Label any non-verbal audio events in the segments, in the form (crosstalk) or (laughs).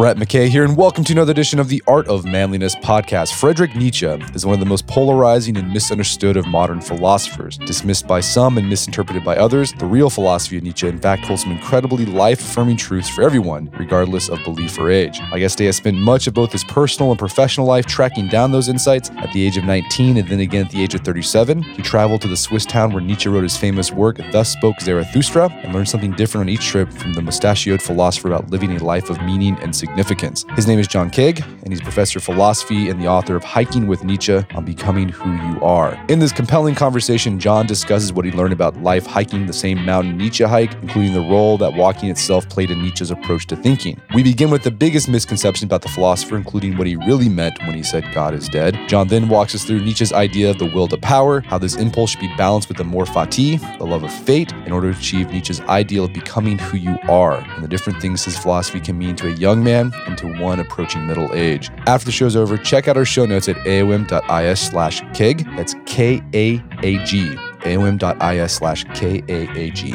Brett McKay here, and welcome to another edition of the Art of Manliness podcast. Friedrich Nietzsche is one of the most polarizing and misunderstood of modern philosophers. Dismissed by some and misinterpreted by others, the real philosophy of Nietzsche, in fact, holds some incredibly life affirming truths for everyone, regardless of belief or age. My guest today has spent much of both his personal and professional life tracking down those insights. At the age of 19 and then again at the age of 37, he traveled to the Swiss town where Nietzsche wrote his famous work, Thus Spoke Zarathustra, and learned something different on each trip from the mustachioed philosopher about living a life of meaning and significance. His name is John Kaag, and he's professor of philosophy and the author of Hiking with Nietzsche on Becoming Who You Are. In this compelling conversation, John discusses what he learned about life hiking the same mountain Nietzsche hiked, including the role that walking itself played in Nietzsche's approach to thinking. We begin with the biggest misconception about the philosopher, including what he really meant when he said God is dead. John then walks us through Nietzsche's idea of the will to power, how this impulse should be balanced with the amor fati, the love of fate, in order to achieve Nietzsche's ideal of becoming who you are, and the different things his philosophy can mean to a young man and to one approaching middle age. After the show's over, check out our show notes at aom.is slash KAAG. That's K A A G. aom.is slash K A A G.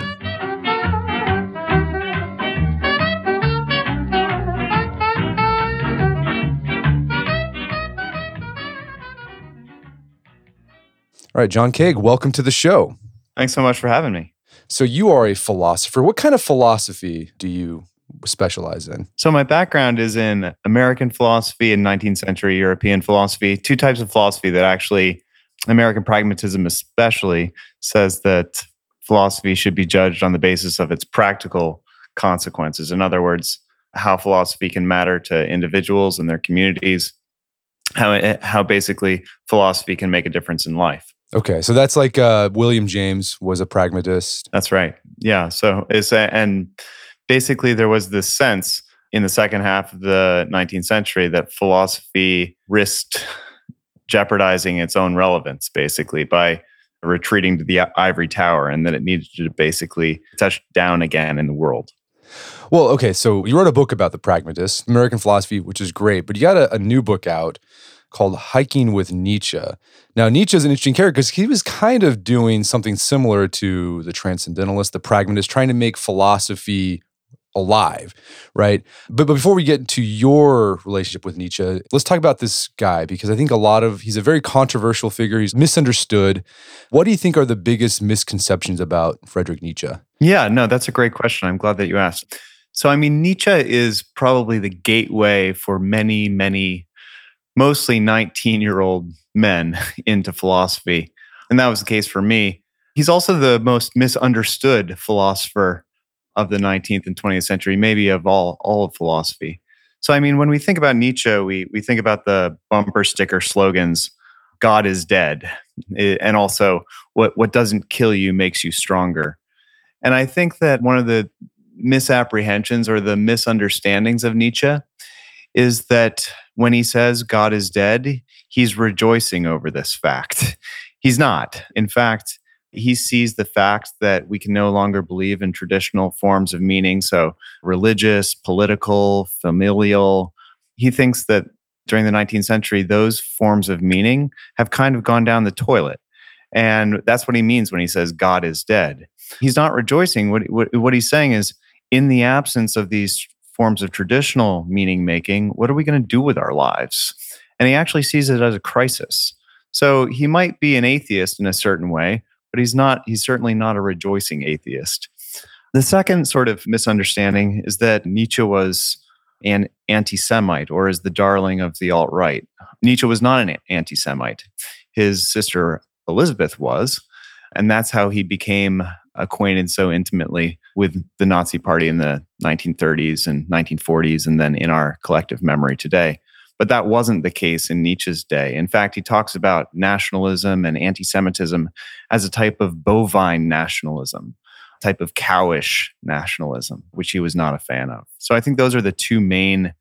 All right, John Kaag, welcome to the show. Thanks so much for having me. So, you are a philosopher. What kind of philosophy do you specialize in? So, my background is in American philosophy and 19th century European philosophy, two types of philosophy that actually, American pragmatism especially, says that philosophy should be judged on the basis of its practical consequences. In other words, how philosophy can matter to individuals and their communities, how, it, how basically philosophy can make a difference in life. Okay, so that's like uh, William James was a pragmatist. That's right. Yeah. So it's a, and basically there was this sense in the second half of the 19th century that philosophy risked jeopardizing its own relevance basically by retreating to the ivory tower and that it needed to basically touch down again in the world. Well, okay, so you wrote a book about the pragmatists, American philosophy, which is great, but you got a, a new book out called Hiking with Nietzsche. Now, Nietzsche is an interesting character because he was kind of doing something similar to the transcendentalist, the pragmatist, trying to make philosophy alive, right? But, but before we get to your relationship with Nietzsche, let's talk about this guy because I think a lot of he's a very controversial figure. He's misunderstood. What do you think are the biggest misconceptions about Friedrich Nietzsche? Yeah, no, that's a great question. I'm glad that you asked. So, I mean, Nietzsche is probably the gateway for many, many, mostly 19 year old men (laughs) into philosophy. And that was the case for me. He's also the most misunderstood philosopher of the 19th and 20th century, maybe of all all of philosophy. So I mean, when we think about Nietzsche, we we think about the bumper sticker slogans, "God is dead," eh, and also "What what doesn't kill you makes you stronger." And I think that one of the misapprehensions or the misunderstandings of Nietzsche is that when he says God is dead, he's rejoicing over this fact. He's not. In fact, he sees the fact that we can no longer believe in traditional forms of meaning, so religious, political, familial. He thinks that during the 19th century, those forms of meaning have kind of gone down the toilet. And that's what he means when he says God is dead. He's not rejoicing. What, what, what he's saying is, in the absence of these forms of traditional meaning making, what are we going to do with our lives? And he actually sees it as a crisis. So he might be an atheist in a certain way, but he's not he's certainly not a rejoicing atheist. The second sort of misunderstanding is that nietzsche was an anti-semite or is the darling of the alt-right. Nietzsche was not an anti-semite. His sister elizabeth was and that's how he became acquainted so intimately with the nazi party in the 1930s and 1940s and then in our collective memory today but that wasn't the case in Nietzsche's day. In fact, he talks about nationalism and anti Semitism as a type of bovine nationalism, type of cowish nationalism, which he was not a fan of. So I think those are the two main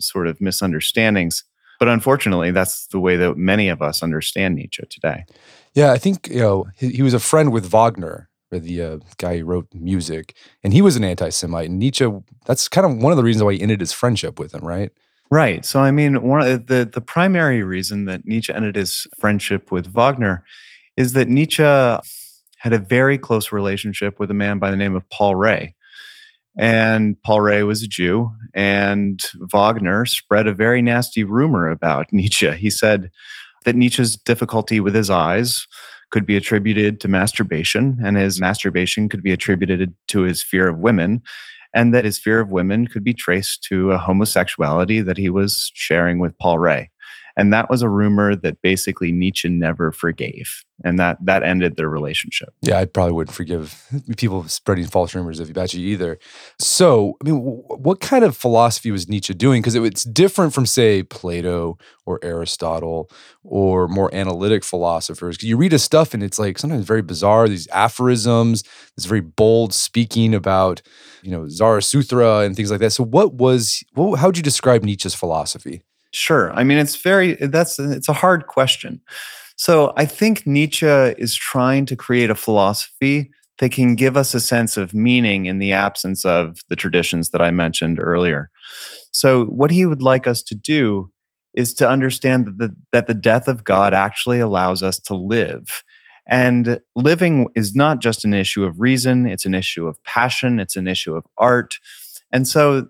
sort of misunderstandings. But unfortunately, that's the way that many of us understand Nietzsche today. Yeah, I think you know he, he was a friend with Wagner, the uh, guy who wrote music, and he was an anti-Semite. And Nietzsche, that's kind of one of the reasons why he ended his friendship with him, right? Right. So, I mean, one of the the primary reason that Nietzsche ended his friendship with Wagner is that Nietzsche had a very close relationship with a man by the name of Paul Rée. and Paul Rée was a Jew. And Wagner spread a very nasty rumor about (laughs) Nietzsche. He said that Nietzsche's difficulty with his eyes could be attributed to masturbation, and his masturbation could be attributed to his fear of women, and that his fear of women could be traced to a homosexuality that he was sharing with Paul Rée. And that was a rumor that basically Nietzsche never forgave. And that that ended their relationship. Yeah, I probably wouldn't forgive people spreading false rumors of Ibachi either. So, I mean, what kind of philosophy was Nietzsche doing? Because it's different from, say, Plato or Aristotle or more analytic philosophers. You read his stuff and it's like sometimes very bizarre, these aphorisms, this very bold speaking about, you know, Zarathustra and things like that. So, what was, what, how would you describe Nietzsche's philosophy? Sure. I mean, it's very, that's, it's a hard question. So I think Nietzsche is trying to create a philosophy that can give us a sense of meaning in the absence of the traditions that I mentioned earlier. So what he would like us to do is to understand that the, that the death of God actually allows us to live. And living is not just an issue of reason, it's an issue of passion, it's an issue of art. And so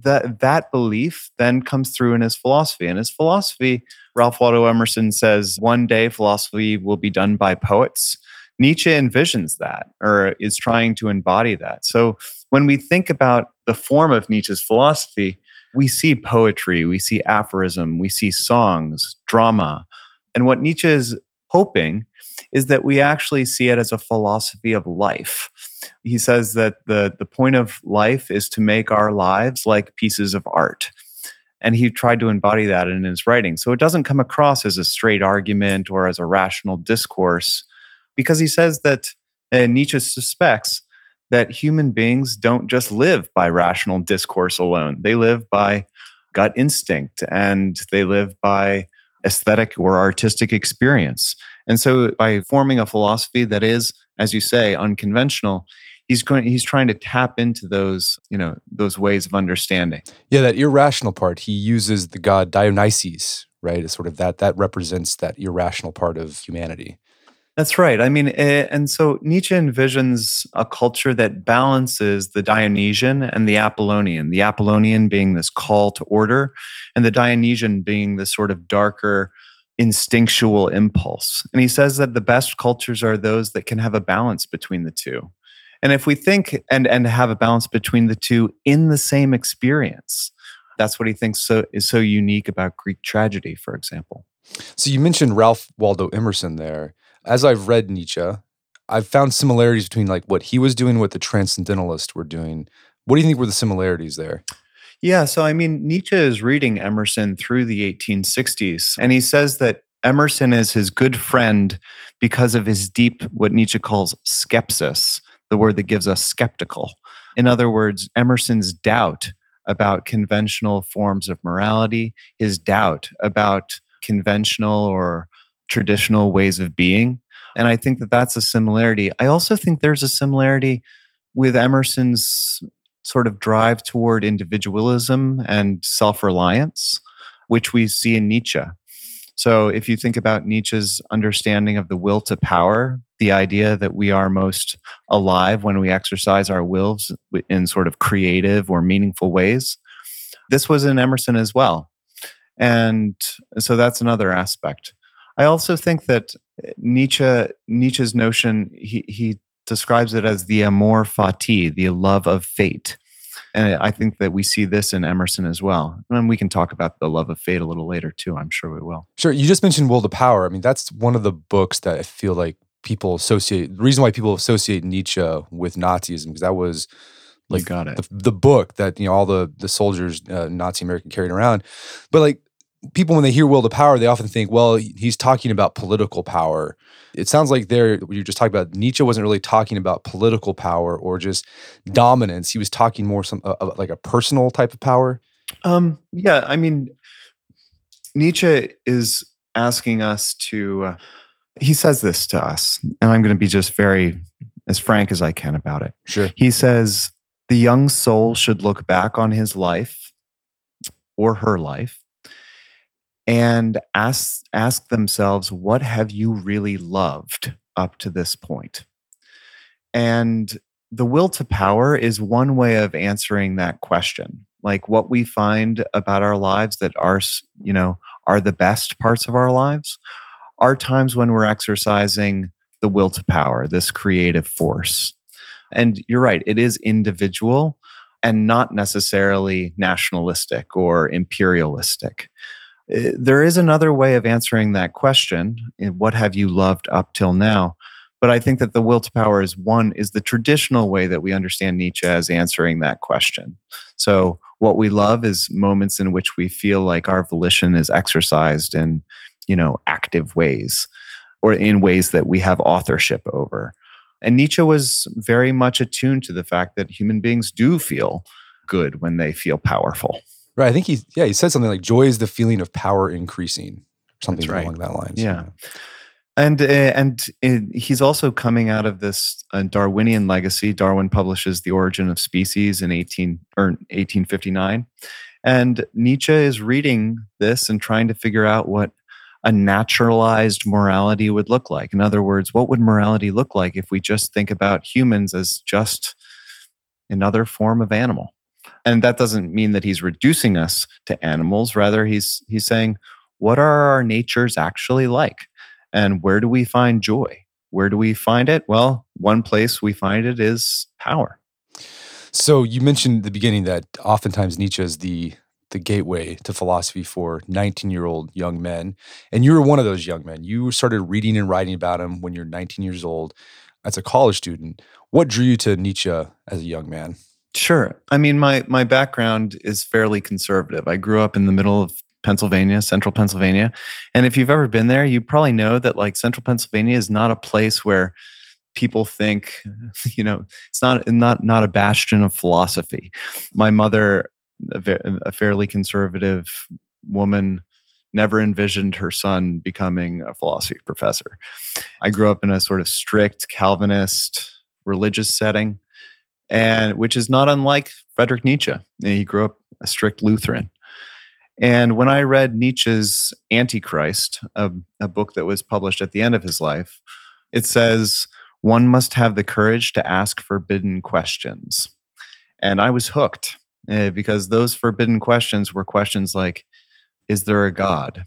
that that belief then comes through in his philosophy. And his philosophy, Ralph Waldo Emerson says, one day philosophy will be done by poets. Nietzsche envisions that or is trying to embody that. So when we think about the form of Nietzsche's philosophy, we see poetry, we see aphorism, we see songs, drama. And what Nietzsche is hoping is that we actually see it as a philosophy of life. He says that the, the point of life is to make our lives like pieces of art. And he tried to embody that in his writing. So it doesn't come across as a straight argument or as a rational discourse, because he says that and Nietzsche suspects that human beings don't just live by rational discourse alone. They live by gut instinct and they live by aesthetic or artistic experience. And so by forming a philosophy that is, as you say, unconventional, he's going he's trying to tap into those, you know, those ways of understanding. Yeah, that irrational part. He uses the god Dionysus, right? As sort of that that represents that irrational part of humanity. That's right. I mean, eh, and so Nietzsche envisions a culture that balances the Dionysian and the Apollonian. The Apollonian being this call to order, and the Dionysian being this sort of darker, instinctual impulse. And he says that the best cultures are those that can have a balance between the two. And if we think and and have a balance between the two in the same experience, that's what he thinks so, is so unique about Greek tragedy, for example. So you mentioned Ralph Waldo Emerson there. As I've read Nietzsche, I've found similarities between like what he was doing, what the transcendentalists were doing. What do you think were the similarities there? Yeah, so I mean, Nietzsche is reading Emerson through the 1860s, and he says that Emerson is his good friend because of his deep, what Nietzsche calls skepsis, the word that gives us skeptical. In other words, Emerson's doubt about conventional forms of morality, his doubt about conventional or traditional ways of being. And I think that that's a similarity. I also think there's a similarity with Emerson's sort of drive toward individualism and self reliance, which we see in Nietzsche. So, if you think about Nietzsche's understanding of the will to power, the idea that we are most alive when we exercise our wills in sort of creative or meaningful ways, this was in Emerson as well. And so that's another aspect. I also think that Nietzsche Nietzsche's notion he he describes it as the amor fati, the love of fate. And I think that we see this in Emerson as well. And we can talk about the love of fate a little later too. I'm sure we will. Sure. You just mentioned Will to Power. I mean, that's one of the books that I feel like people associate. The reason why people associate Nietzsche with Nazism because that was like got it. The, the, book that you know all the the soldiers uh, Nazi American carried around. But like people when they hear will to power they often think well he's talking about political power. It sounds like there you're just talking about nietzsche wasn't really talking about political power or just dominance. He was talking more some uh, like a personal type of power. Um yeah i mean nietzsche is asking us to uh, he says this to us and i'm going to be just very as frank as i can about it. Sure. He says the young soul should look back on his life or her life and ask ask themselves what have you really loved up to this point? and the will to power is one way of answering that question. Like what we find about our lives that are, you know, are the best parts of our lives are times when we're exercising the will to power, this creative force. And you're right, it is individual and not necessarily nationalistic or imperialistic. Eh, there is another way of answering that question eh, what have you loved up till now? But I think that the will to power is one, is the traditional way that we understand Nietzsche as answering that question. So, what we love is moments in which we feel like our volition is exercised in, you know, active ways or in ways that we have authorship over. And Nietzsche was very much attuned to the fact that human beings do feel good when they feel powerful. Right. I think he, yeah, he said something like joy is the feeling of power increasing, something right. along that line. Yeah. And uh, and uh, he's also coming out of this uh, Darwinian legacy. Darwin publishes *The Origin of Species* in eighteen or eighteen fifty nine, and Nietzsche is reading this and trying to figure out what a naturalized morality would look like. In other words, what would morality look like if we just think about humans as just another form of animal? And that doesn't mean that he's reducing us to animals. Rather, he's he's saying, what are our natures actually like? And where do we find joy? Where do we find it? Well, one place we find it is power. So you mentioned at the beginning that oftentimes Nietzsche is the the gateway to philosophy for 19 year old young men. And you were one of those young men. You started reading and writing about him when you're 19 years old as a college student. What drew you to Nietzsche as a young man? Sure. I mean, my my background is fairly conservative. I grew up in the middle of Pennsylvania, central Pennsylvania. And if you've ever been there, you probably know that like central Pennsylvania is not a place where people think, (laughs) you know, it's not not not a bastion of philosophy. My mother a, a fairly conservative woman never envisioned her son becoming a philosophy professor. I grew up in a sort of strict Calvinist religious setting, and which is not unlike Friedrich Nietzsche. He grew up a strict Lutheran. And when I read Nietzsche's Antichrist, a, a book that was published at the end of his life, it says, one must have the courage to ask forbidden questions. And I was hooked uh, because those forbidden questions were questions like Is there a God?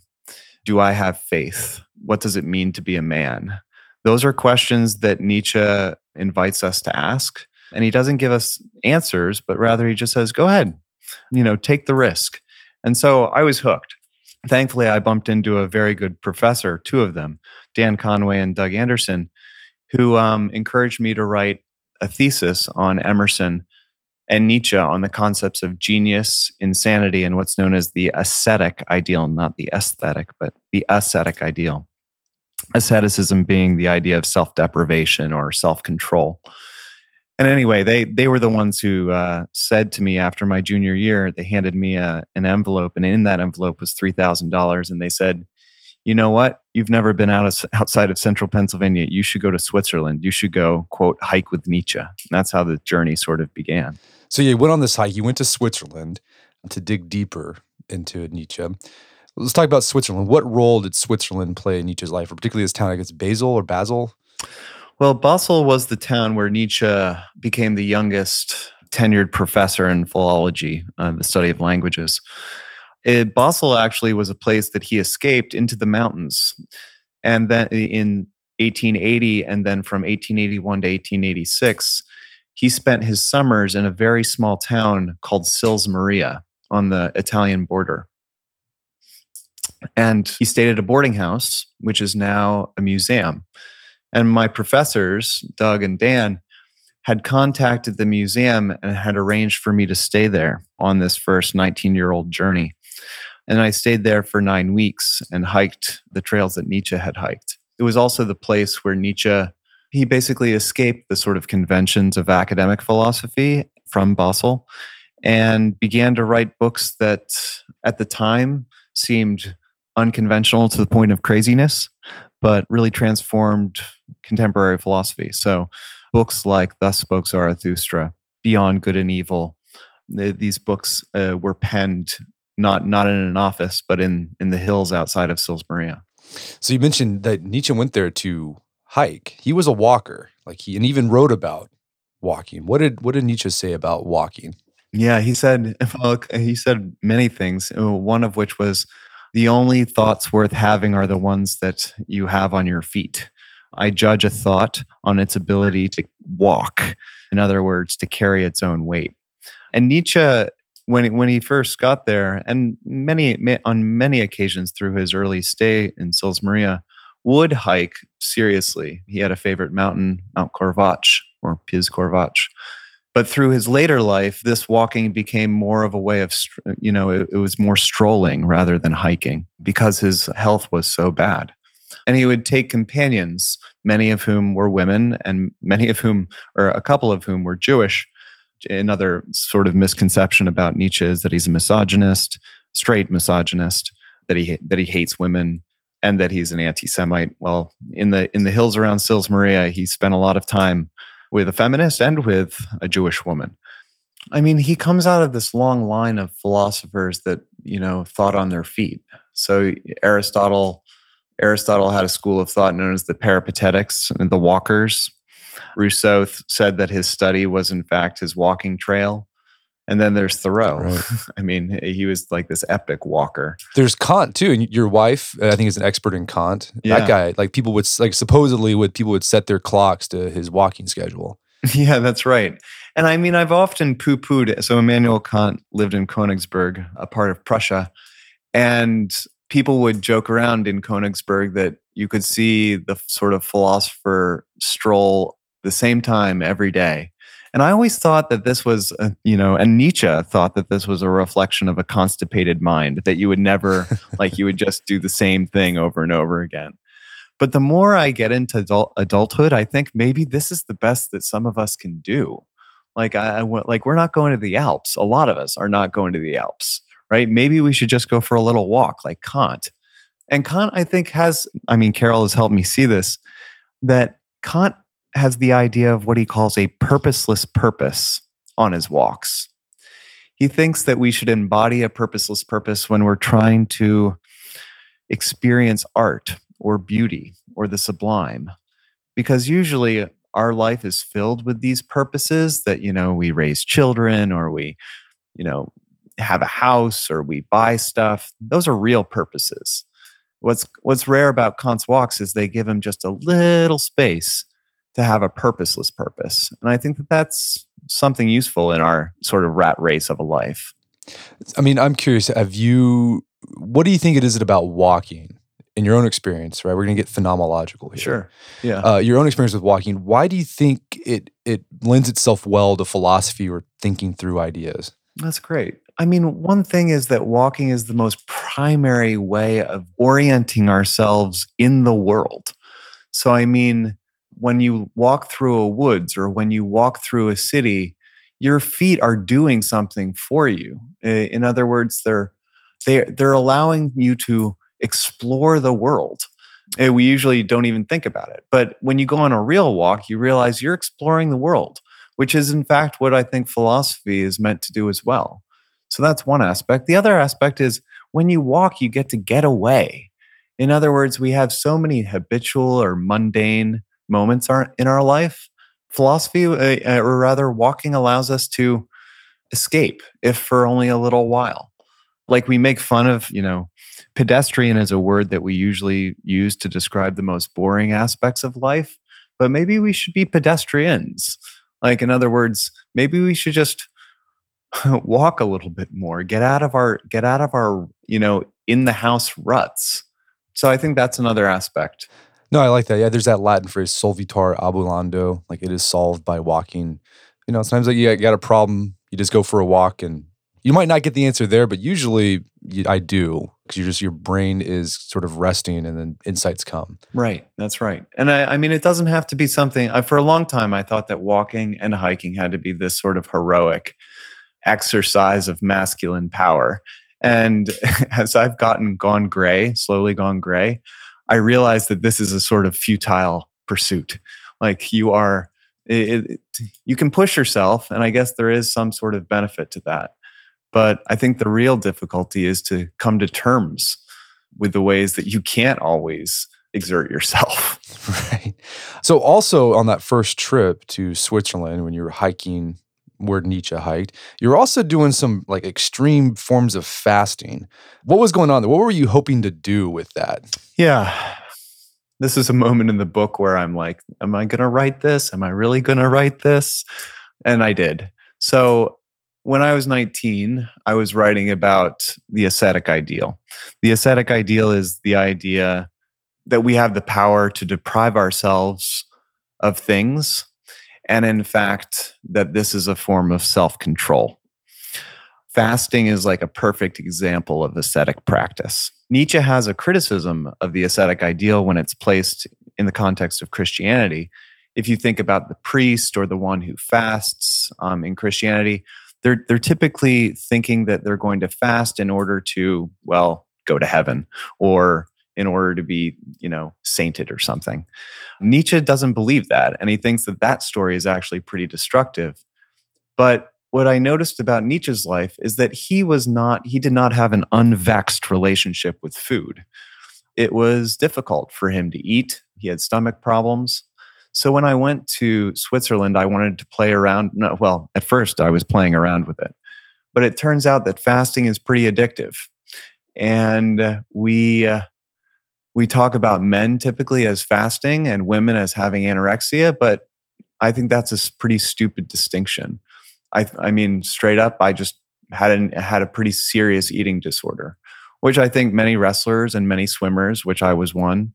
Do I have faith? What does it mean to be a man? Those are questions that Nietzsche invites us to ask. And he doesn't give us answers, but rather he just says, Go ahead, you know, take the risk. And so I was hooked. Thankfully, I bumped into a very good professor, two of them, Dan Conway and Doug Anderson, who um, encouraged me to write a thesis on Emerson and Nietzsche on the concepts of genius, insanity, and what's known as the ascetic ideal, not the aesthetic, but the ascetic ideal. Asceticism being the idea of self deprivation or self control. And anyway, they they were the ones who uh, said to me after my junior year, they handed me a, an envelope, and in that envelope was three thousand dollars, and they said, "You know what? You've never been out of, outside of central Pennsylvania. You should go to Switzerland. You should go quote hike with Nietzsche." And that's how the journey sort of began. So you went on this hike. You went to Switzerland to dig deeper into Nietzsche. Let's talk about Switzerland. What role did Switzerland play in Nietzsche's life, or particularly his town? I guess Basel or Basel. Well, Basel was the town where Nietzsche became the youngest tenured professor in philology, uh, the study of languages. It, Basel actually was a place that he escaped into the mountains, and then in 1880, and then from 1881 to 1886 he spent his summers in a very small town called Sils Maria on the Italian border. And he stayed at a boarding house, which is now a museum. And my professors, Doug and Dan, had contacted the museum and had arranged for me to stay there on this first 19 year old journey. And I stayed there for nine weeks and hiked the trails that Nietzsche had hiked. It was also the place where Nietzsche he basically escaped the sort of conventions of academic philosophy from Basel and began to write books that at the time seemed unconventional to the point of craziness, but really transformed contemporary philosophy. So, books like Thus Spoke Zarathustra, Beyond Good and Evil, these books uh, were penned not not in an office, but in in the hills outside of Sils Maria. So you mentioned that Nietzsche went there to hike. He was a walker. Like he and even wrote about walking. What did what did Nietzsche say about walking? Yeah, he said well, (laughs) he said many things. uh, One of which was the only thoughts worth having are the ones that you have on your feet. I judge a thought on its ability to walk. In other words, to carry its own weight. And Nietzsche, when when he first got there, and many on many occasions through his early stay in Sils Maria, would hike seriously. He had a favorite mountain, Mount Corvatsch or Piz Corvatsch. But through his later life, this walking became more of a way of, you know, it, it was more strolling rather than hiking because his health was so bad. And he would take companions, many of whom were women, and many of whom, or a couple of whom, were Jewish. Another sort of misconception about Nietzsche is that he's a misogynist, straight misogynist, that he that he hates women, and that he's an anti-Semite. Well, in the in the hills around Sils Maria, he spent a lot of time with a feminist and with a Jewish woman. I mean, he comes out of this long line of philosophers that you know thought on their feet. So Aristotle, Aristotle had a school of thought known as the Peripatetics and the Walkers. Rousseau th- said that his study was in fact his walking trail. And then there's Thoreau. Right. (laughs) I mean, he was like this epic walker. There's Kant too, and your wife, uh, I think, is an expert in Kant. Yeah. That guy, like people would like supposedly would people would set their clocks to his walking schedule. (laughs) Yeah, that's right. And I mean, I've often poo pooed. So, Immanuel Kant lived in Königsberg, a part of Prussia. And people would joke around in Königsberg that you could see the sort of philosopher stroll the same time every day. And I always thought that this was, a, you know, and Nietzsche thought that this was a reflection of a constipated mind, that you would never, (laughs) like, you would just do the same thing over and over again. But the more I get into adult, adulthood, I think maybe this is the best that some of us can do. Like, I, I like we're not going to the Alps. A lot of us are not going to the Alps, right? Maybe we should just go for a little walk, like Kant. And Kant, I think, has. I mean, Carol has helped me see this. That Kant has the idea of what he calls a purposeless purpose on his walks. He thinks that we should embody a purposeless purpose when we're trying to experience art or beauty or the sublime. Because usually our life is filled with these purposes that, you know, we raise children or we, you know, have a house or we buy stuff. Those are real purposes. What's what's rare about Kant's walks is they give him just a little space to have a purposeless purpose. And I think that that's something useful in our sort of rat race of a life. I mean, I'm curious. Have you? What do you think it is about walking in your own experience? Right, we're gonna get phenomenological here. Sure. Yeah. Uh, your own experience with walking. Why do you think it it lends itself well to philosophy or thinking through ideas? That's great. I mean, one thing is that walking is the most primary way of orienting ourselves in the world. So, I mean, when you walk through a woods or when you walk through a city, your feet are doing something for you. In other words, they're they're they're allowing you to explore the world. And we usually don't even think about it. But when you go on a real walk, you realize you're exploring the world which is in fact what I think philosophy is meant to do as well. So that's one aspect. The other aspect is when you walk, you get to get away. In other words, we have so many habitual or mundane moments are- in our life. Philosophy, uh, or rather, walking allows us to escape, if for only a little while. Like we make fun of, you know, pedestrian is a word that we usually use to describe the most boring aspects of life, but maybe we should be pedestrians. Like, in other words, maybe we should just (laughs) walk a little bit more, get out of our, get out of our, you know, in the house ruts. So I think that's another aspect. No, I like that. Yeah, there's that Latin phrase "solvitur ambulando," like it is solved by walking. You know, sometimes like you got a problem, you just go for a walk, and you might not get the answer there, but usually you, I do because you're just your brain is sort of resting, and then insights come. Right. That's right. And I, I mean, it doesn't have to be something. I, for a long time, I thought that walking and hiking had to be this sort of heroic exercise of masculine power. And (laughs) as I've gotten gone gray, slowly gone gray, I realized that this is a sort of futile pursuit. Like you are, it, it, you can push yourself, and I guess there is some sort of benefit to that. But I think the real difficulty is to come to terms with the ways that you can't always exert yourself. (laughs) Right. So, also on that first trip to Switzerland, when you were hiking where Nietzsche hiked, you're also doing some like extreme forms of fasting. What was going on there? What were you hoping to do with that? Yeah. This is a moment in the book where I'm like, am I going to write this? Am I really going to write this? And I did. So, when I was 19, I was writing about the ascetic ideal. The ascetic ideal is the idea that we have the power to deprive ourselves of things, and in fact, that this is a form of self control. Fasting is like a perfect example of ascetic practice. Nietzsche has a criticism of the ascetic ideal when it's placed in the context of Christianity. If you think about the priest or the one who fasts um, in Christianity, they're they're typically thinking that they're going to fast in order to well go to heaven or in order to be you know sainted or something. Nietzsche doesn't believe that and he thinks that that story is actually pretty destructive. But what i noticed about nietzsche's life is that he was not he did not have an unvexed relationship with food. It was difficult for him to eat. He had stomach problems. So when I went to Switzerland, I wanted to play around. No, well, at first I was playing around with it, but it turns out that fasting is pretty addictive, and we uh, we talk about men typically as fasting and women as having anorexia, but I think that's a pretty stupid distinction. I I mean, straight up, I just had an, had a pretty serious eating disorder, which I think many wrestlers and many swimmers, which I was one,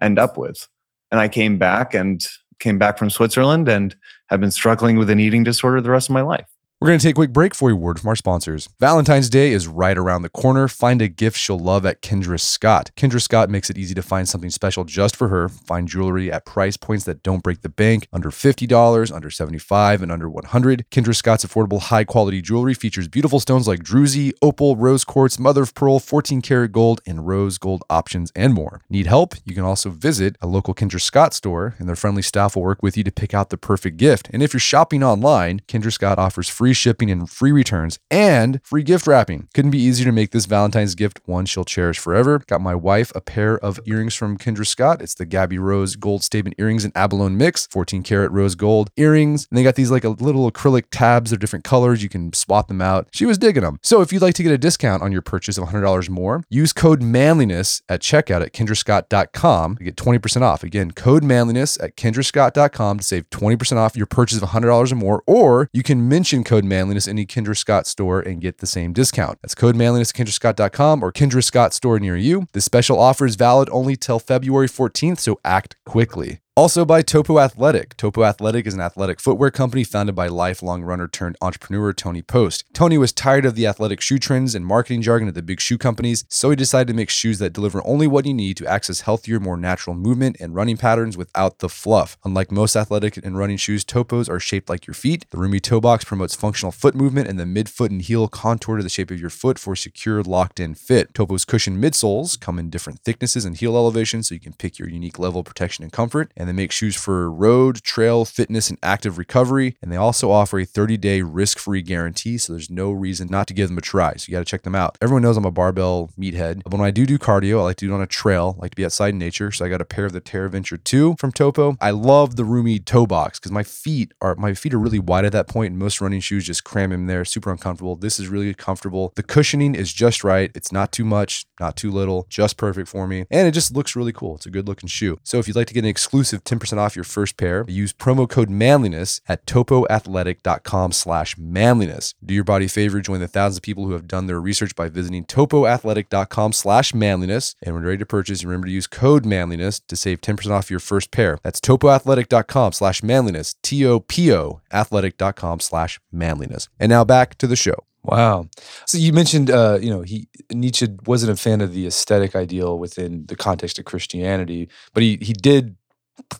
end up with and I came back and came back from Switzerland and have been struggling with an eating disorder the rest of my life. We're going to take a quick break for a word from our sponsors. Valentine's Day is right around the corner. Find a gift she'll love at Kendra Scott. Kendra Scott makes it easy to find something special just for her. Find jewelry at price points that don't break the bank, under $50, under 75, and under 100. Kendra Scott's affordable, high quality jewelry features beautiful stones like druzy, opal, rose quartz, mother of pearl, 14 karat gold, and rose gold options, and more. Need help? You can also visit a local Kendra Scott store, and their friendly staff will work with you to pick out the perfect gift. And if you're shopping online, Kendra Scott offers free free shipping and free returns and free gift wrapping. Couldn't be easier to make this Valentine's gift one she'll cherish forever. Got my wife a pair of earrings from Kendra Scott. It's the Gabby Rose gold statement earrings and abalone mix, 14 karat rose gold earrings. And they got these like a little acrylic tabs. They're different colors. You can swap them out. She was digging them. So if you'd like to get a discount on your purchase of $100 more, use code manliness at checkout at kendrascott.com to get 20% off. Again, code manliness at kendrascott.com to save 20% off your purchase of $100 or more, or you can mention code manliness any Kendra Scott store and get the same discount. That's code manliness at kendrascott.com or Kendra Scott store near you. This special offer is valid only till February 14th, so act quickly. Also by Topo Athletic. Topo Athletic is an athletic footwear company founded by lifelong runner turned entrepreneur Tony Post. Tony was tired of the athletic shoe trends and marketing jargon of the big shoe companies, so he decided to make shoes that deliver only what you need to access healthier, more natural movement and running patterns without the fluff. Unlike most athletic and running shoes, Topos are shaped like your feet. The roomy toe box promotes functional foot movement, and the midfoot and heel contour to the shape of your foot for secure, locked in fit. Topo's cushioned midsoles come in different thicknesses and heel elevations, so you can pick your unique level of protection and comfort. And they make shoes for road, trail, fitness, and active recovery. And they also offer a 30 day risk free guarantee. So there's no reason not to give them a try. So you got to check them out. Everyone knows I'm a barbell meathead. But when I do do cardio, I like to do it on a trail, I like to be outside in nature. So I got a pair of the Terra Venture 2 from Topo. I love the roomy toe box because my feet are my feet are really wide at that point, and most running shoes just cram in there, super uncomfortable. This is really comfortable. The cushioning is just right. It's not too much, not too little, just perfect for me. And it just looks really cool. It's a good looking shoe. So if you'd like to get an exclusive 10% off your first pair, use promo code manliness at topoathletic.com slash manliness. Do your body a favor, join the thousands of people who have done their research by visiting topoathletic.com slash manliness. And when ready to purchase, remember to use code manliness to save 10% off your first pair. That's topoathletic.com slash manliness, T-O-P-O athletic.com slash manliness. And now back to the show. Wow. So you mentioned, uh, you know, he Nietzsche wasn't a fan of the aesthetic ideal within the context of Christianity, but he he did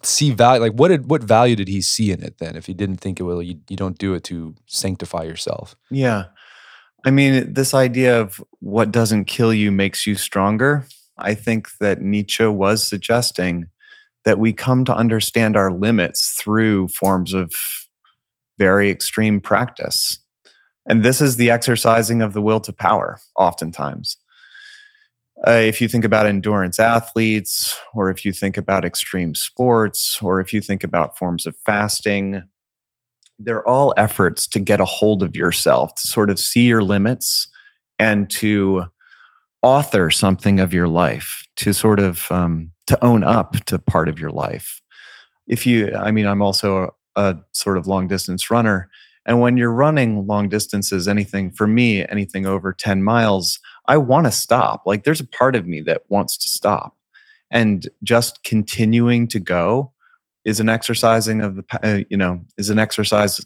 see value. Like, what did what value did he see in it then? If he didn't think it will, you, you don't do it to sanctify yourself. Yeah, I mean, this idea of what doesn't kill you makes you stronger. I think that Nietzsche was suggesting that we come to understand our limits through forms of very extreme practice. And this is the exercising of the will to power, oftentimes. Uh, if you think about endurance athletes, or if you think about extreme sports, or if you think about forms of fasting, they're all efforts to get a hold of yourself, to sort of see your limits and to author something of your life, to sort of um, to own up to part of your life. If you, I mean, I'm also a, a sort of long distance runner. And when you're running long distances, anything for me, anything over 10 miles, I want to stop. Like there's a part of me that wants to stop. And just continuing to go is an exercising of the, uh, you know, is an exercise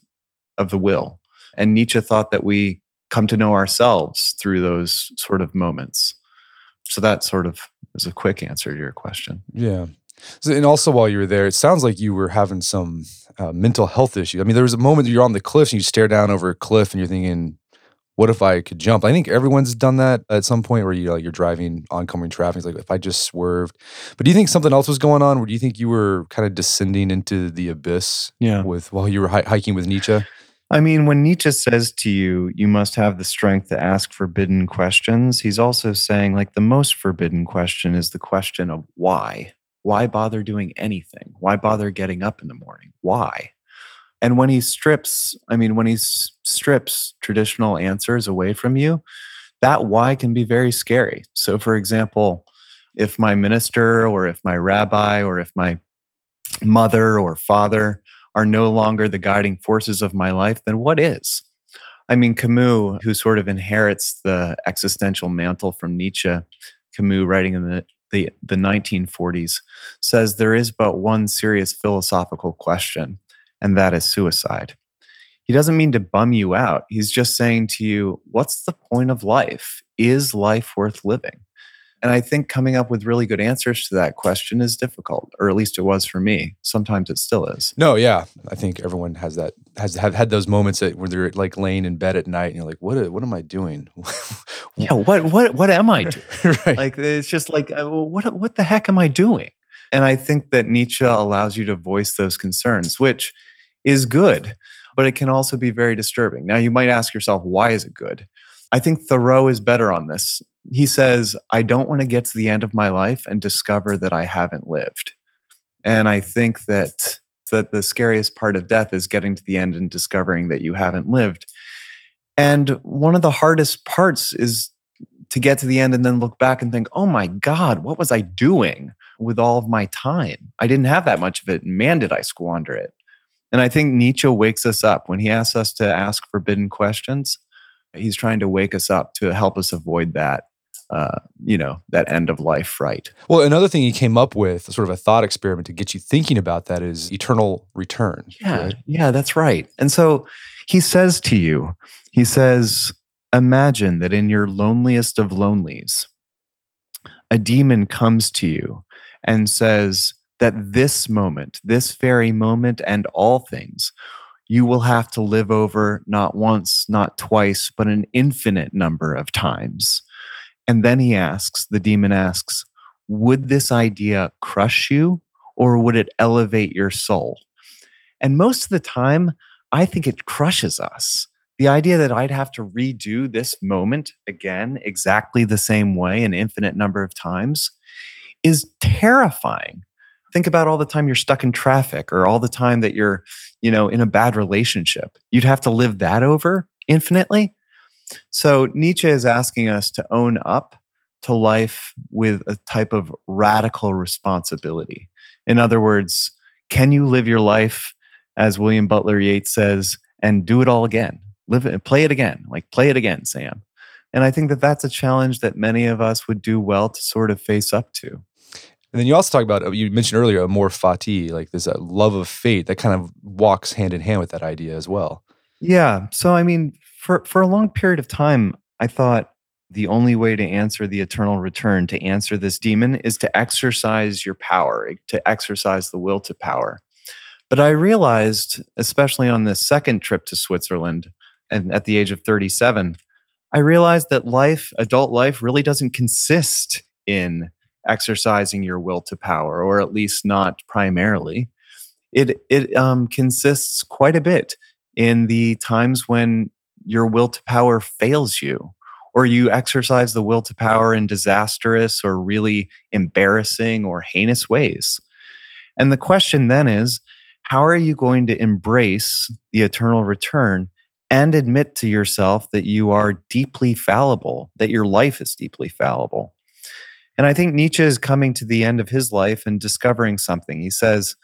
of the will. And Nietzsche thought that we come to know ourselves through those sort of moments. So that sort of is a quick answer to your question. Yeah. So, and also while you were there, it sounds like you were having some uh, mental health issue. I mean, there was a moment you're on the cliffs and you stare down over a cliff and you're thinking, what if I could jump? I think everyone's done that at some point where you know, you're driving oncoming traffic. It's like if I just swerved. But do you think something else was going on? Or do you think you were kind of descending into the abyss? Yeah. With while you were hi- hiking with Nietzsche. I mean, when Nietzsche says to you, you must have the strength to ask forbidden questions, he's also saying, like, the most forbidden question is the question of why. Why bother doing anything? Why bother getting up in the morning? Why? And when he strips, I mean, when he strips traditional answers away from you, that why can be very scary. So, for example, if my minister or if my rabbi or if my mother or father are no longer the guiding forces of my life, then what is? I mean, Camus, who sort of inherits the existential mantle from Nietzsche, Camus writing in the, the, the 1940s, says there is but one serious philosophical question and that is suicide. He doesn't mean to bum you out. He's just saying to you, what's the point of life? Is life worth living? And I think coming up with really good answers to that question is difficult, or at least it was for me. Sometimes it still is. No, yeah, I think everyone has that has have had those moments that where they're like laying in bed at night and you're like, what what am I doing? (laughs) yeah, what what what am I doing? (laughs) right. Like it's just like, uh, what what the heck am I doing? And I think that Nietzsche allows you to voice those concerns, which is good, but it can also be very disturbing. Now, you might ask yourself, why is it good? I think Thoreau is better on this. He says, I don't want to get to the end of my life and discover that I haven't lived. And I think that that the scariest part of death is getting to the end and discovering that you haven't lived. And one of the hardest parts is to get to the end and then look back and think, oh my God, what was I doing with all of my time? I didn't have that much of it. Man, did I squander it. And I think Nietzsche wakes us up when he asks us to ask forbidden questions. He's trying to wake us up to help us avoid that uh, you know, that end of life fright. Well, another thing he came up with, sort of a thought experiment to get you thinking about that, is eternal return. Yeah, right? yeah, that's right. And so he says to you, he says, imagine that in your loneliest of lonelies, a demon comes to you and says, that this moment, this very moment, and all things, you will have to live over not once, not twice, but an infinite number of times. And then he asks, the demon asks, would this idea crush you or would it elevate your soul? And most of the time, I think it crushes us. The idea that I'd have to redo this moment again, exactly the same way, an infinite number of times, is terrifying think about all the time you're stuck in traffic or all the time that you're you know in a bad relationship you'd have to live that over infinitely so nietzsche is asking us to own up to life with a type of radical responsibility in other words can you live your life as william butler yeats says and do it all again live it play it again like play it again sam and i think that that's a challenge that many of us would do well to sort of face up to and then you also talk about uh, you mentioned earlier amor fati, like this love of fate that kind of walks hand in hand with that idea as well. Yeah. So I mean, for for a long period of time, I thought the only way to answer the eternal return, to answer this demon, is to exercise your power, eh, to exercise the will to power. But I realized, especially on this second trip to Switzerland, and at the age of 37, I realized that life, adult life, really doesn't consist in exercising your will to power, or at least not primarily. It it um, consists quite a bit in the times when your will to power fails you, or you exercise the will to power in disastrous or really embarrassing or heinous ways. And the question then is how are you going to embrace the eternal return and admit to yourself that you are deeply fallible, that your life is deeply fallible? And I think Nietzsche is coming to the end of his life and discovering something. He says,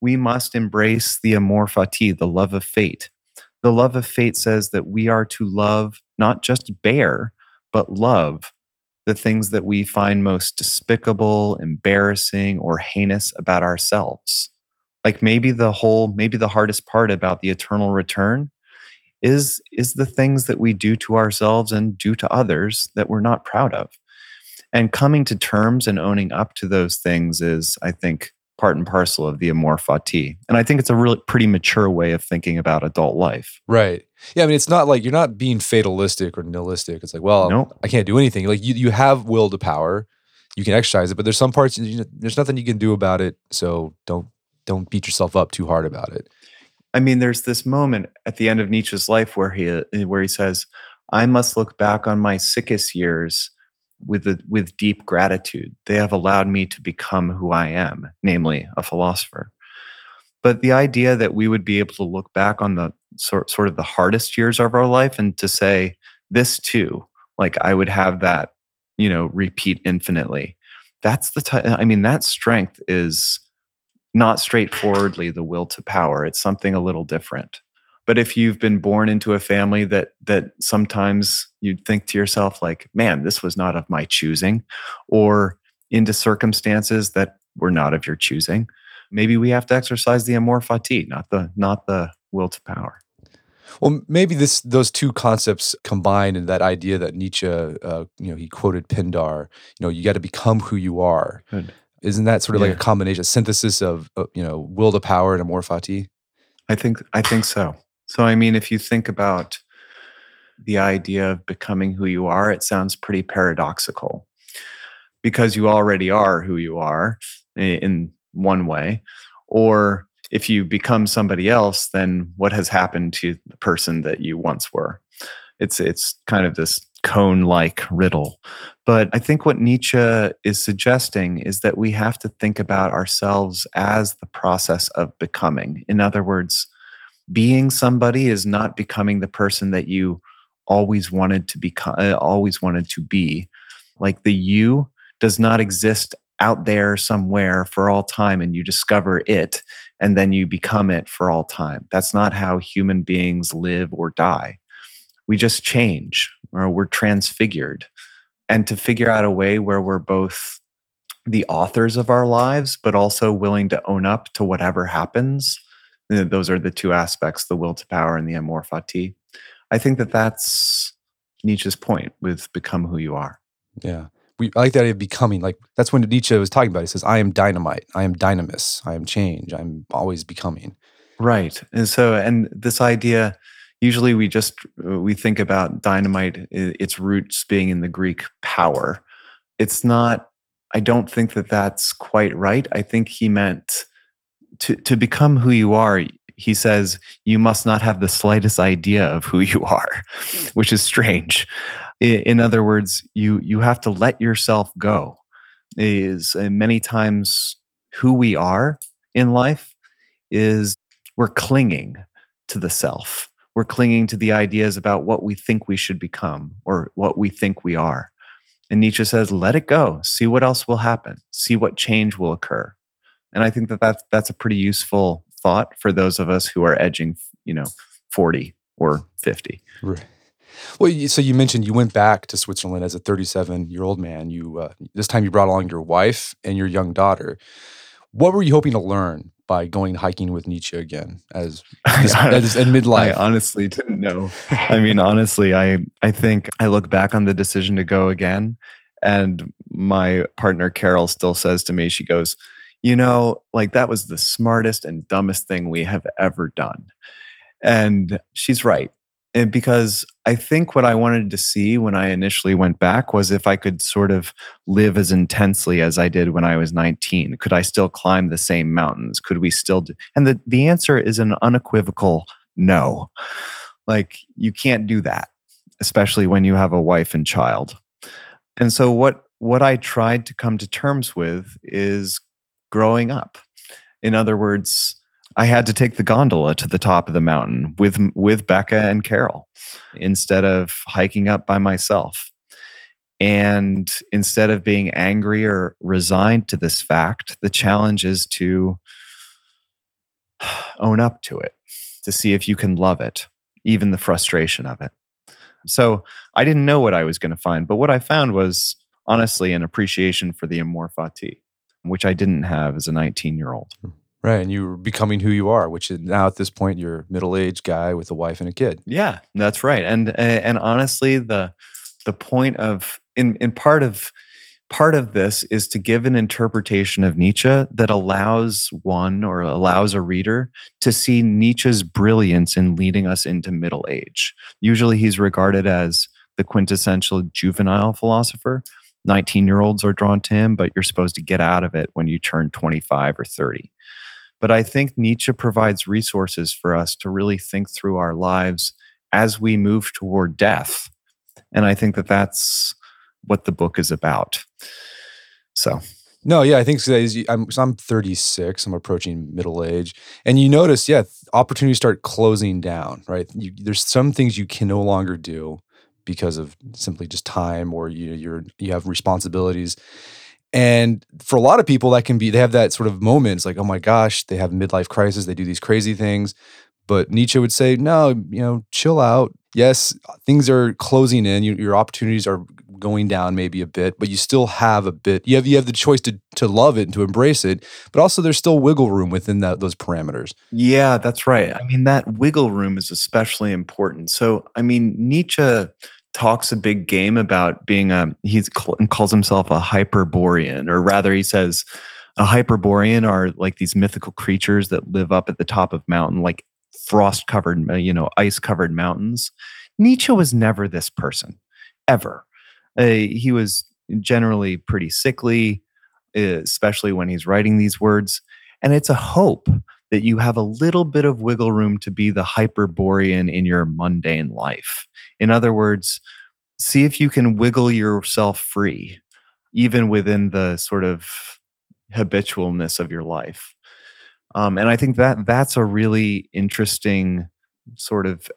We must embrace the amor fati, the love of fate. The love of fate says that we are to love, not just bear, but love the things that we find most despicable, embarrassing, or heinous about ourselves. Like maybe the whole, maybe the hardest part about the eternal return is is the things that we do to ourselves and do to others that we're not proud of. And coming to terms and owning up to those things is, I think, part and parcel of the amor fati. And I think it's a really pretty mature way of thinking about adult life. Right. Yeah. I mean, it's not like you're not being fatalistic or nihilistic. It's like, well, nope. I can't do anything. Like you, you have will to power, you can exercise it, but there's some parts, you know, there's nothing you can do about it. So don't, don't beat yourself up too hard about it. I mean, there's this moment at the end of Nietzsche's life where he, where he says, I must look back on my sickest years with the, with deep gratitude. They have allowed me to become who I am, namely a philosopher. But the idea that we would be able to look back on the sort sort of the hardest years of our life and to say this too, like I would have that, you know, repeat infinitely. That's the type. I mean, that strength is not straightforwardly the will to power. It's something a little different. But if you've been born into a family that that sometimes you'd think to yourself like, man, this was not of my choosing, or into circumstances that were not of your choosing, maybe we have to exercise the amor fati, not the not the will to power. Well, maybe this those two concepts combine in that idea that Nietzsche, uh, you know, he quoted Pindar. You know, you got to become who you are. Good. Isn't that sort of yeah. like a combination, a synthesis of, uh, you know, will to power and amor fati? I think I think so. So, I mean, if you think about the idea of becoming who you are, it sounds pretty paradoxical because you already are who you are in one way. Or if you become somebody else, then what has happened to the person that you once were? It's, it's kind of this koan like riddle. But I think what Nietzsche is suggesting is that we have to think about ourselves as the process of becoming. In other words, being somebody is not becoming the person that you always wanted to become uh, always wanted to be. Like the you does not exist out there somewhere for all time and you discover it and then you become it for all time. That's not how human beings live or die. We just change or we're transfigured. And to figure out a way where we're both the authors of our lives but also willing to own up to whatever happens Eh, those are the two aspects the will to power and the amor fati i think that that's nietzsche's point with become who you are. Yeah. We I like that idea of becoming like that's when nietzsche was talking about he says i am dynamite. I am dynamis. I am change. I'm always becoming. Right. And so and this idea usually we just uh, we think about dynamite its roots being in the greek power. It's not i don't think that that's quite right. I think he meant to to become who you are he says you must not have the slightest idea of who you are mm. which is strange. In other words you you have to let yourself go is many times who we are in life is we're clinging to the self. We're clinging to the ideas about what we think we should become or what we think we are. And nietzsche says let it go. See what else will happen. See what change will occur and I think that that's, that's a pretty useful thought for those of us who are edging, you know, 40 or 50. Right. Well, so you mentioned you went back to Switzerland as a 37 year old man. You uh, this time you brought along your wife and your young daughter. What were you hoping to learn by going hiking with Nietzsche again as, (laughs) as, as in midlife? I honestly didn't know. I mean, honestly, I I think I look back on the decision to go again, and my partner Carol still says to me, she goes, you know, like that was the smartest and dumbest thing we have ever done. And she's right. And because I think what I wanted to see when I initially went back was if I could sort of live as intensely as I did when I was 19. Could I still climb the same mountains? Could we still do? And the, the answer is an unequivocal no. Like, you can't do that. especially when you have a wife and child. And so what what I tried to come to terms with is growing up. In other words, I had to take the gondola to the top of the mountain with with Becca and Carol instead of hiking up by myself. And instead of being angry or resigned to this fact, the challenge is to (sighs) own up to it, to see if you can love it, even the frustration of it. So I didn't know what I was going to find, but what I found was honestly an appreciation for the amor fati, which I didn't have as a 19 year old. Hmm. Right. And you're becoming who you are, which is now at this point, you're a middle aged guy with a wife and a kid. Yeah, that's right. And, and honestly, the, the point of, in, in part of, part of this is to give an interpretation of Nietzsche that allows one or allows a reader to see Nietzsche's brilliance in leading us into middle age. Usually he's regarded as the quintessential juvenile philosopher. 19 year olds are drawn to him, but you're supposed to get out of it when you turn 25 or 30. But I think Nietzsche provides resources for us to really think through our lives as we move toward death. And I think that that's what the book is about. So, no, yeah, I think so. I'm, so I'm 36. I'm approaching middle age, and you notice, yeah, opportunities start closing down. Right, you, there's some things you can no longer do because of simply just time, or you you're you have responsibilities. And for a lot of people, that can be they have that sort of moment. It's like, oh my gosh, they have midlife crisis. They do these crazy things. But Nietzsche would say, no, you know, chill out. Yes, things are closing in. You, your opportunities are going down maybe a bit, but you still have a bit. You have you have the choice to to love it and to embrace it, but also there's still wiggle room within that those parameters. Yeah, that's right. I mean, that wiggle room is especially important. So, I mean, Nietzsche talks a big game about being a he calls himself a hyperborean, or rather, he says a hyperborean are like these mythical creatures that live up at the top of mountain, like frost covered, you know, ice covered mountains. Nietzsche was never this person, ever. Uh, he was generally pretty sickly, especially when he's writing these words. And it's a hope that you have a little bit of wiggle room to be the hyperborean in your mundane life. In other words, see if you can wiggle yourself free, even within the sort of habitualness of your life. Um, and I think that that's a really interesting sort of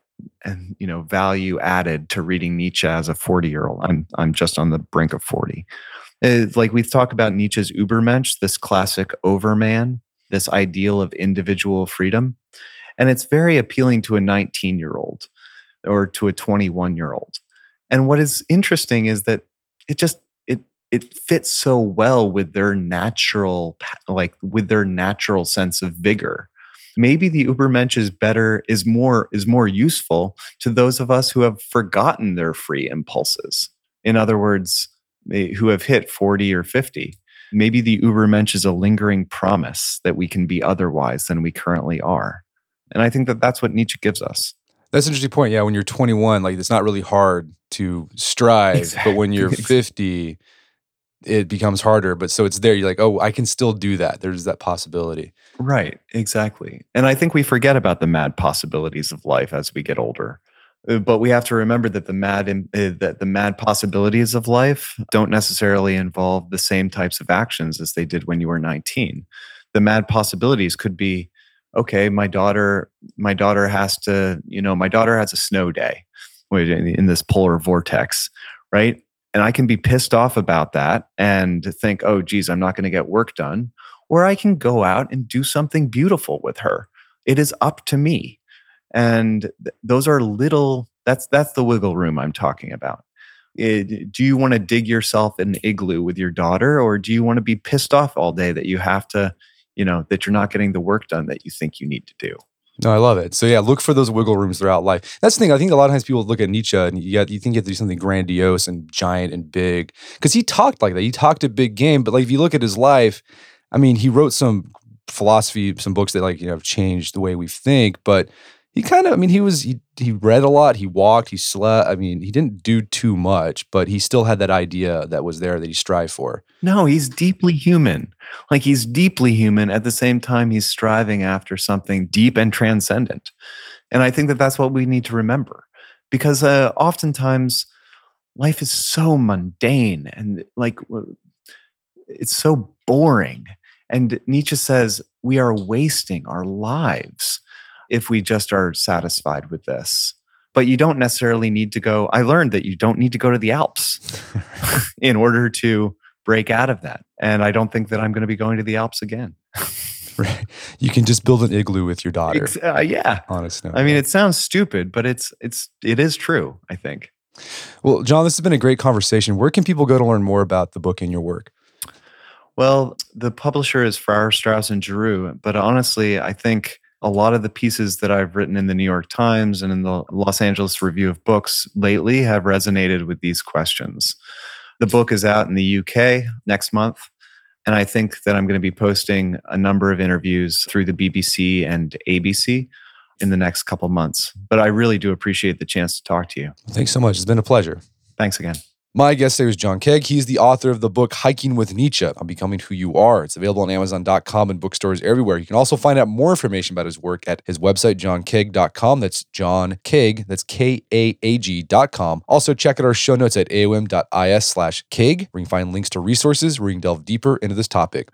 you know value added to reading Nietzsche as a 40 year old. I'm I'm just on the brink of 40. It's like we've talked about Nietzsche's Übermensch, this classic overman, this ideal of individual freedom, and it's very appealing to a 19 year old or to a 21 year old. And what is interesting is that it just it it fits so well with their natural like with their natural sense of vigor maybe the Übermensch is better, is more, is more useful to those of us who have forgotten their free impulses. In other words, who have hit 40 or 50. Maybe the Übermensch is a lingering promise that we can be otherwise than we currently are. And I think that that's what Nietzsche gives us. That's an interesting point. Yeah, when you're 21, like it's not really hard to strive, exactly. but when you're 50, it becomes harder. But so it's there. You're like, oh, I can still do that. There's that possibility. Right, exactly. And I think we forget about the mad possibilities of life as we get older. Uh, but we have to remember that the mad uh, that the mad possibilities of life don't necessarily involve the same types of actions as they did when you were 19. The mad possibilities could be okay, my daughter my daughter has to, you know, my daughter has a snow day in this polar vortex, right? And I can be pissed off about that and think, oh, geez, I'm not going to get work done or I can go out and do something beautiful with her. It is up to me. And th- those are little, that's, that's the wiggle room I'm talking about. Eh, it, do you want to dig yourself an igloo with your daughter or do you want to be pissed off all day that you have to, you know, that you're not getting the work done that you think you need to do? No, I love it. So yeah, look for those wiggle rooms throughout life. That's the thing. I think a lot of times people look at Nietzsche and you, got, you think you have to do something grandiose and giant and big because he talked like that. He talked a big game, but like if you look at his life, I mean, he wrote some philosophy, some books that like you know have changed the way we think, but he kind of, I mean, he was he he read a lot, he walked, he slept. I mean, he didn't do too much, but he still had that idea that was there that he strived for. No, he's deeply human. Like he's deeply human at the same time he's striving after something deep and transcendent. And I think that that's what we need to remember because uh, oftentimes life is so mundane and like it's so boring. And Nietzsche says we are wasting our lives if we just are satisfied with this. But you don't necessarily need to go. I learned that you don't need to go to the Alps (laughs) (laughs) in order to break out of that. And I don't think that I'm going to be going to the Alps again. right. You can just build an igloo with your daughter. Uh, yeah. Honestly. I mean, it sounds stupid, but it's it's it is true, I think. Well, John, this has been a great conversation. Where can people go to learn more about the book and your work? Well, the publisher is Farrar, Straus and Giroux, but honestly, I think a lot of the pieces that I've written in the New York Times and in the Los Angeles Review of Books lately have resonated with these questions. The book is out in the UK next month. And I think that I'm going to be posting a number of interviews through the BBC and ABC in the next couple months. But I really do appreciate the chance to talk to you. Thanks so much. It's been a pleasure. Thanks again. My guest today was John Kaag. He's the author of the book Hiking with Nietzsche on Becoming Who You Are. It's available on Amazon.com and bookstores everywhere. You can also find out more information about his work at his website, johnkaag.com. That's John Kaag. That's K A A G.com. Also, check out our show notes at aom.is slash Kaag, where you can find links to resources where you can delve deeper into this topic.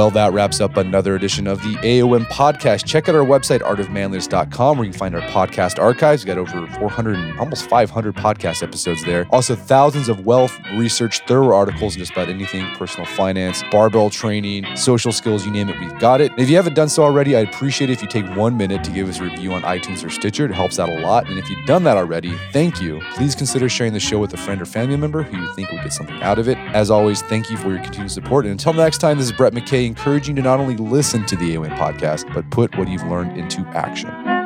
Well, that wraps up another edition of the AOM podcast. Check out our website, artofmanliness.com, where you can find our podcast archives. We've got over 400, almost 500 podcast episodes there. Also, thousands of wealth, research, thorough articles, and just about anything personal finance, barbell training, social skills, you name it, we've got it. And if you haven't done so already, I'd appreciate it if you take one minute to give us a review on iTunes or Stitcher. It helps out a lot. And if you've done that already, thank you. Please consider sharing the show with a friend or family member who you think would get something out of it. As always, thank you for your continued support. And until next time, this is Brett McKay encouraging you to not only listen to the AOM podcast, but put what you've learned into action.